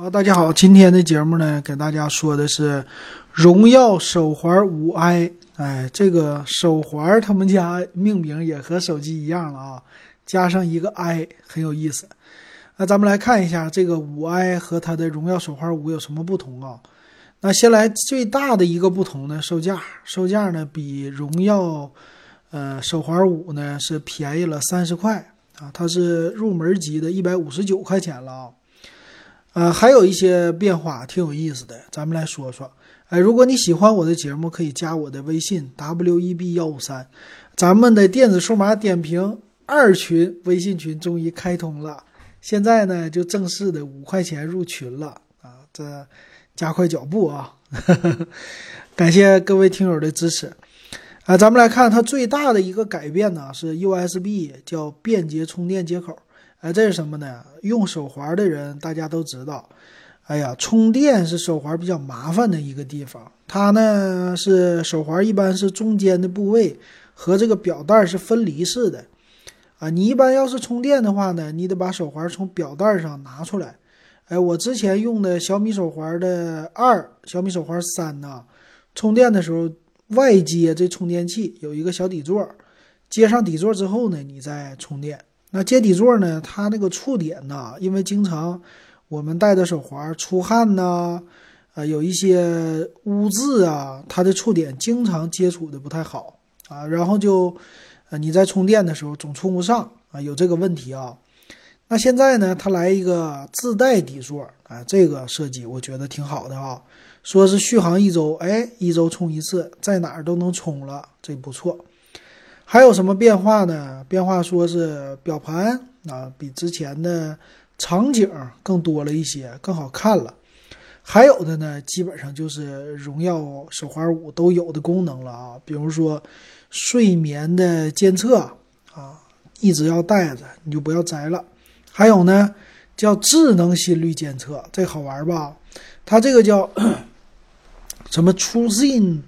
好，大家好，今天的节目呢，给大家说的是荣耀手环五 i。哎，这个手环他们家命名也和手机一样了啊，加上一个 i，很有意思。那咱们来看一下这个五 i 和它的荣耀手环五有什么不同啊？那先来最大的一个不同呢，售价，售价呢比荣耀呃手环五呢是便宜了三十块啊，它是入门级的一百五十九块钱了啊。呃，还有一些变化挺有意思的，咱们来说说。哎，如果你喜欢我的节目，可以加我的微信 w e b 幺五三，咱们的电子数码点评二群微信群终于开通了，现在呢就正式的五块钱入群了啊，这加快脚步啊！感谢各位听友的支持啊，咱们来看它最大的一个改变呢是 USB 叫便捷充电接口。哎，这是什么呢？用手环的人大家都知道，哎呀，充电是手环比较麻烦的一个地方。它呢是手环一般是中间的部位和这个表带是分离式的，啊，你一般要是充电的话呢，你得把手环从表带上拿出来。哎，我之前用的小米手环的二、小米手环三呢，充电的时候外接这充电器有一个小底座，接上底座之后呢，你再充电。那接底座呢？它那个触点呢？因为经常我们戴着手环出汗呐，呃，有一些污渍啊，它的触点经常接触的不太好啊，然后就呃你在充电的时候总充不上啊，有这个问题啊。那现在呢，它来一个自带底座啊，这个设计我觉得挺好的啊，说是续航一周，哎，一周充一次，在哪儿都能充了，这不错。还有什么变化呢？变化说是表盘啊，比之前的场景更多了一些，更好看了。还有的呢，基本上就是荣耀手环五都有的功能了啊，比如说睡眠的监测啊，一直要带着，你就不要摘了。还有呢，叫智能心率监测，这好玩吧？它这个叫 什么 TrueSyn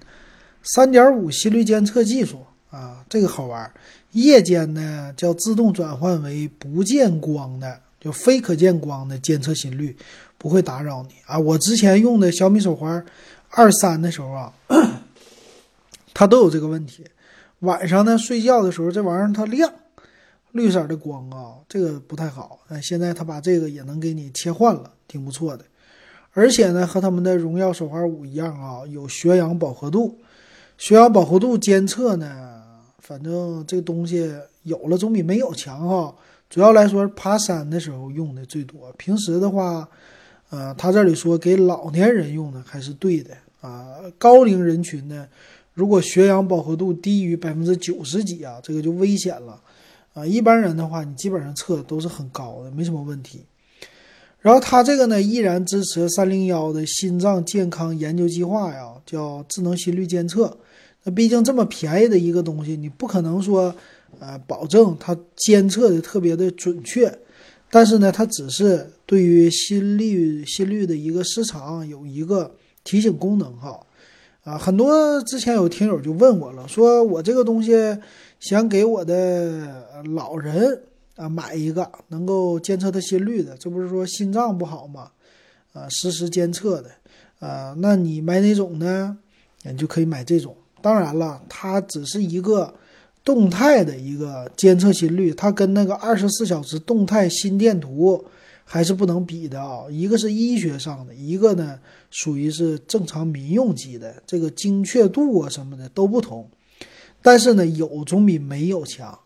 三点五心率监测技术。啊，这个好玩。夜间呢，叫自动转换为不见光的，就非可见光的监测心率，不会打扰你啊。我之前用的小米手环二三的时候啊，它都有这个问题。晚上呢，睡觉的时候这玩意儿它亮，绿色的光啊，这个不太好。哎，现在它把这个也能给你切换了，挺不错的。而且呢，和他们的荣耀手环五一样啊，有血氧饱和度，血氧饱和度监测呢。反正这个东西有了总比没有强哈。主要来说，爬山的时候用的最多。平时的话，呃，他这里说给老年人用的还是对的啊。高龄人群呢，如果血氧饱和度低于百分之九十几啊，这个就危险了啊。一般人的话，你基本上测都是很高的，没什么问题。然后它这个呢，依然支持三零幺的心脏健康研究计划呀，叫智能心率监测。那毕竟这么便宜的一个东西，你不可能说，呃，保证它监测的特别的准确。但是呢，它只是对于心率心率的一个失常有一个提醒功能哈。啊，很多之前有听友就问我了，说我这个东西想给我的老人啊买一个能够监测他心率的，这不是说心脏不好吗？啊，实时监测的，啊，那你买哪种呢？你就可以买这种。当然了，它只是一个动态的一个监测心率，它跟那个二十四小时动态心电图还是不能比的啊。一个是医学上的，一个呢属于是正常民用级的，这个精确度啊什么的都不同。但是呢，有总比没有强。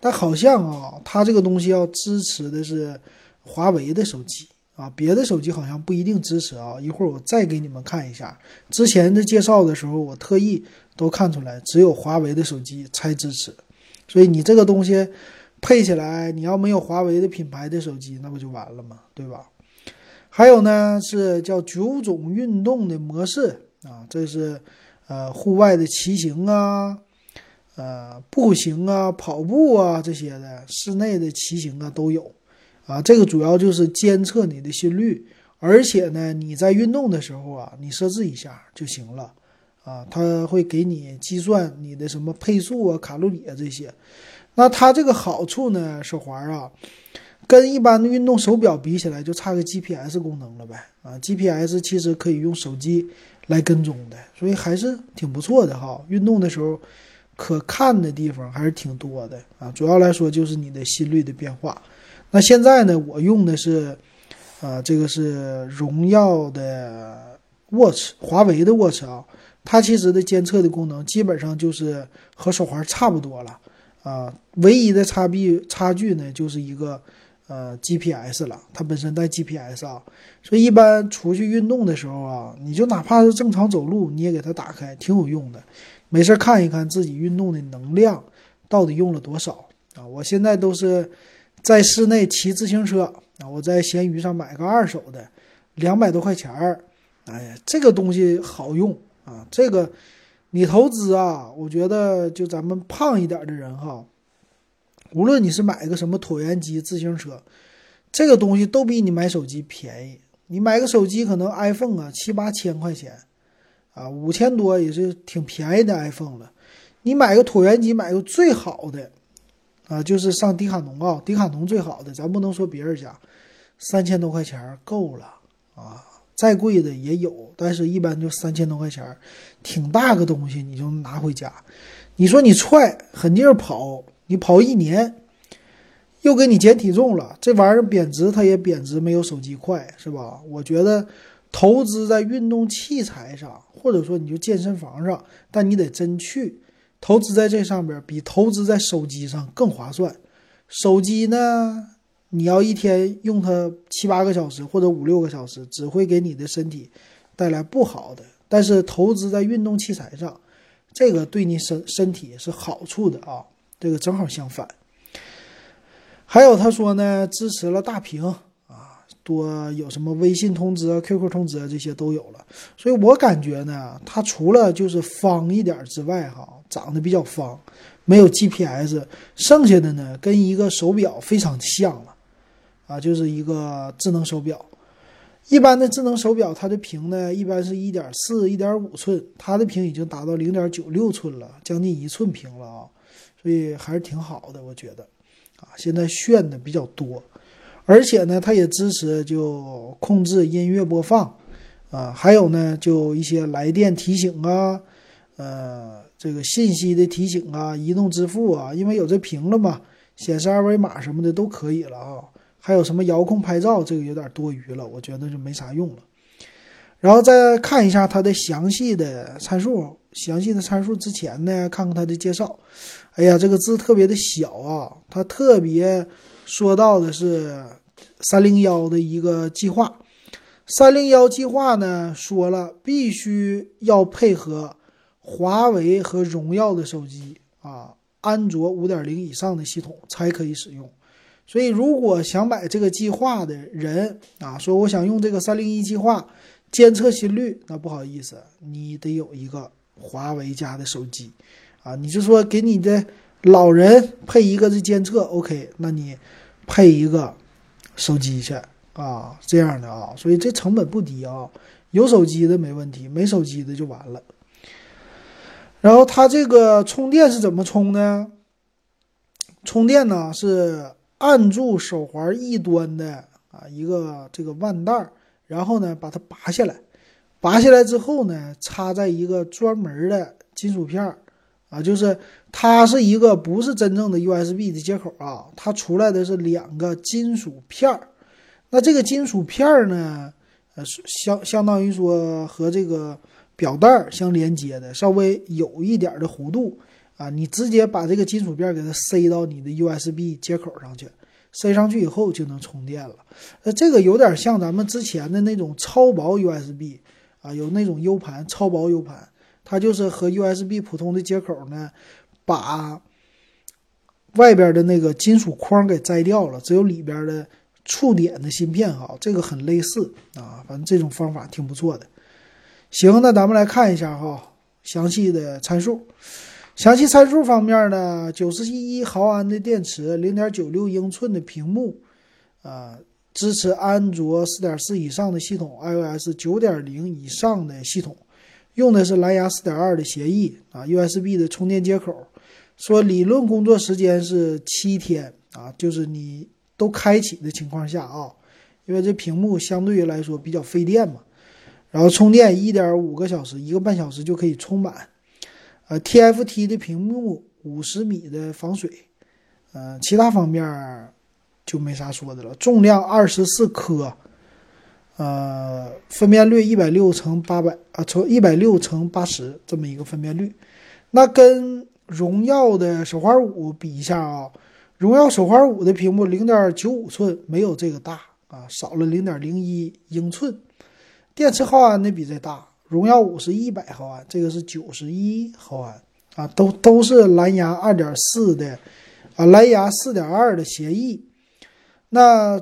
但好像啊，它这个东西要支持的是华为的手机。啊，别的手机好像不一定支持啊。一会儿我再给你们看一下，之前的介绍的时候，我特意都看出来，只有华为的手机才支持。所以你这个东西配起来，你要没有华为的品牌的手机，那不就完了吗？对吧？还有呢，是叫九种运动的模式啊，这是呃户外的骑行啊，呃步行啊，跑步啊这些的，室内的骑行啊都有。啊，这个主要就是监测你的心率，而且呢，你在运动的时候啊，你设置一下就行了，啊，它会给你计算你的什么配速啊、卡路里啊这些。那它这个好处呢，手环啊，跟一般的运动手表比起来，就差个 GPS 功能了呗。啊，GPS 其实可以用手机来跟踪的，所以还是挺不错的哈。运动的时候可看的地方还是挺多的啊。主要来说就是你的心率的变化。那现在呢，我用的是，啊，这个是荣耀的 Watch，华为的 Watch 啊。它其实的监测的功能基本上就是和手环差不多了啊。唯一的差别差距呢，就是一个。呃，GPS 了，它本身带 GPS 啊，所以一般出去运动的时候啊，你就哪怕是正常走路，你也给它打开，挺有用的。没事看一看自己运动的能量到底用了多少啊！我现在都是在室内骑自行车啊，我在闲鱼上买个二手的，两百多块钱儿。哎呀，这个东西好用啊！这个你投资啊，我觉得就咱们胖一点的人哈。无论你是买个什么椭圆机、自行车，这个东西都比你买手机便宜。你买个手机可能 iPhone 啊七八千块钱，啊五千多也是挺便宜的 iPhone 了。你买个椭圆机，买个最好的，啊就是上迪卡侬啊，迪卡侬最好的，咱不能说别人家，三千多块钱够了啊。再贵的也有，但是一般就三千多块钱，挺大个东西你就拿回家。你说你踹狠劲跑。你跑一年，又给你减体重了，这玩意儿贬值，它也贬值，没有手机快，是吧？我觉得投资在运动器材上，或者说你就健身房上，但你得真去投资在这上边，比投资在手机上更划算。手机呢，你要一天用它七八个小时或者五六个小时，只会给你的身体带来不好的。但是投资在运动器材上，这个对你身身体是好处的啊。这个正好相反，还有他说呢，支持了大屏啊，多有什么微信通知啊、QQ 通知啊，这些都有了。所以我感觉呢，它除了就是方一点之外，哈，长得比较方，没有 GPS，剩下的呢，跟一个手表非常像了啊，就是一个智能手表。一般的智能手表，它的屏呢，一般是一点四、一点五寸，它的屏已经达到零点九六寸了，将近一寸屏了啊。所以还是挺好的，我觉得，啊，现在炫的比较多，而且呢，它也支持就控制音乐播放，啊，还有呢，就一些来电提醒啊，呃，这个信息的提醒啊，移动支付啊，因为有这屏了嘛，显示二维码什么的都可以了啊，还有什么遥控拍照，这个有点多余了，我觉得就没啥用了。然后再看一下它的详细的参数，详细的参数之前呢，看看它的介绍。哎呀，这个字特别的小啊！它特别说到的是三零幺的一个计划。三零幺计划呢，说了必须要配合华为和荣耀的手机啊，安卓五点零以上的系统才可以使用。所以，如果想买这个计划的人啊，说我想用这个三零一计划监测心率，那不好意思，你得有一个华为家的手机。啊，你就说给你的老人配一个这监测，OK？那你配一个手机去啊，这样的啊，所以这成本不低啊。有手机的没问题，没手机的就完了。然后它这个充电是怎么充呢？充电呢是按住手环一端的啊一个这个腕带，然后呢把它拔下来，拔下来之后呢插在一个专门的金属片儿。啊，就是它是一个不是真正的 USB 的接口啊，它出来的是两个金属片儿。那这个金属片儿呢，呃，相相当于说和这个表带相连接的，稍微有一点的弧度啊。你直接把这个金属片给它塞到你的 USB 接口上去，塞上去以后就能充电了。那这个有点像咱们之前的那种超薄 USB 啊，有那种 U 盘，超薄 U 盘。它就是和 USB 普通的接口呢，把外边的那个金属框给摘掉了，只有里边的触点的芯片哈，这个很类似啊，反正这种方法挺不错的。行，那咱们来看一下哈，详细的参数。详细参数方面呢，九十一毫安的电池，零点九六英寸的屏幕，啊，支持安卓四点四以上的系统，iOS 九点零以上的系统。用的是蓝牙四点二的协议啊，USB 的充电接口，说理论工作时间是七天啊，就是你都开启的情况下啊，因为这屏幕相对于来说比较费电嘛。然后充电一点五个小时，一个半小时就可以充满。呃，TFT 的屏幕，五十米的防水。呃，其他方面就没啥说的了。重量二十四克，呃，分辨率一百六乘八百啊，乘一百六乘八十这么一个分辨率。那跟荣耀的手环五比一下啊，荣耀手环五的屏幕零点九五寸，没有这个大啊，少了零点零一英寸。电池毫安的比这大，荣耀五是一百毫安，这个是九十一毫安啊，都都是蓝牙二点四的啊，蓝牙四点二的协议。那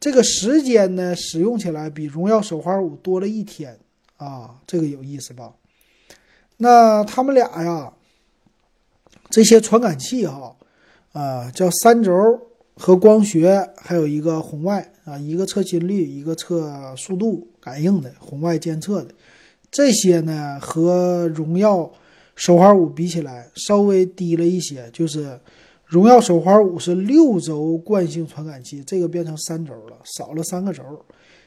这个时间呢，使用起来比荣耀手环五多了一天啊，这个有意思吧？那他们俩呀，这些传感器哈啊，叫三轴和光学，还有一个红外啊，一个测心率，一个测速度。感应的红外监测的这些呢，和荣耀手环五比起来稍微低了一些。就是荣耀手环五是六轴惯性传感器，这个变成三轴了，少了三个轴。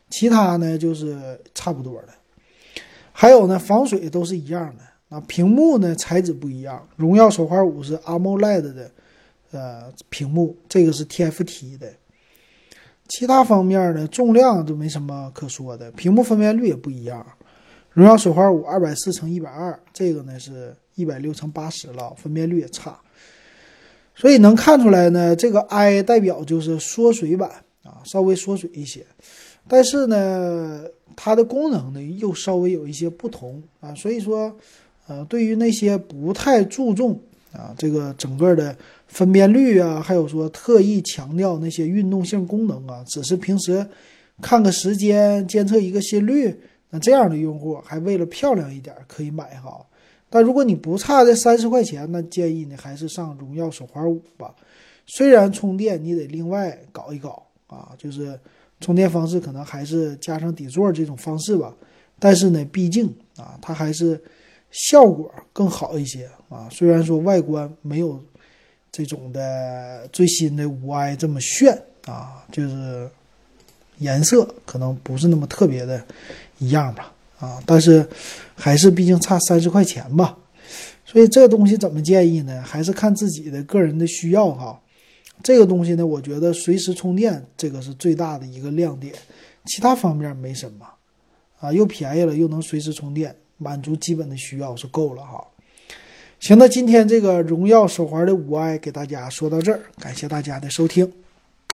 其他呢就是差不多的。还有呢，防水都是一样的。啊，屏幕呢材质不一样，荣耀手环五是 AMOLED 的呃屏幕，这个是 TFT 的。其他方面呢，重量就没什么可说的，屏幕分辨率也不一样。荣耀手环五二百四乘一百二，这个呢是一百六乘八十了，分辨率也差。所以能看出来呢，这个 I 代表就是缩水版啊，稍微缩水一些。但是呢，它的功能呢又稍微有一些不同啊，所以说，呃，对于那些不太注重啊这个整个的。分辨率啊，还有说特意强调那些运动性功能啊，只是平时看个时间、监测一个心率，那这样的用户还为了漂亮一点可以买哈。但如果你不差这三十块钱，那建议你还是上荣耀手环五吧。虽然充电你得另外搞一搞啊，就是充电方式可能还是加上底座这种方式吧，但是呢，毕竟啊，它还是效果更好一些啊。虽然说外观没有。这种的最新的五 i 这么炫啊，就是颜色可能不是那么特别的一样吧啊，但是还是毕竟差三十块钱吧，所以这个东西怎么建议呢？还是看自己的个人的需要哈。这个东西呢，我觉得随时充电这个是最大的一个亮点，其他方面没什么啊，又便宜了，又能随时充电，满足基本的需要是够了哈。行，那今天这个荣耀手环的五 i 给大家说到这儿，感谢大家的收听。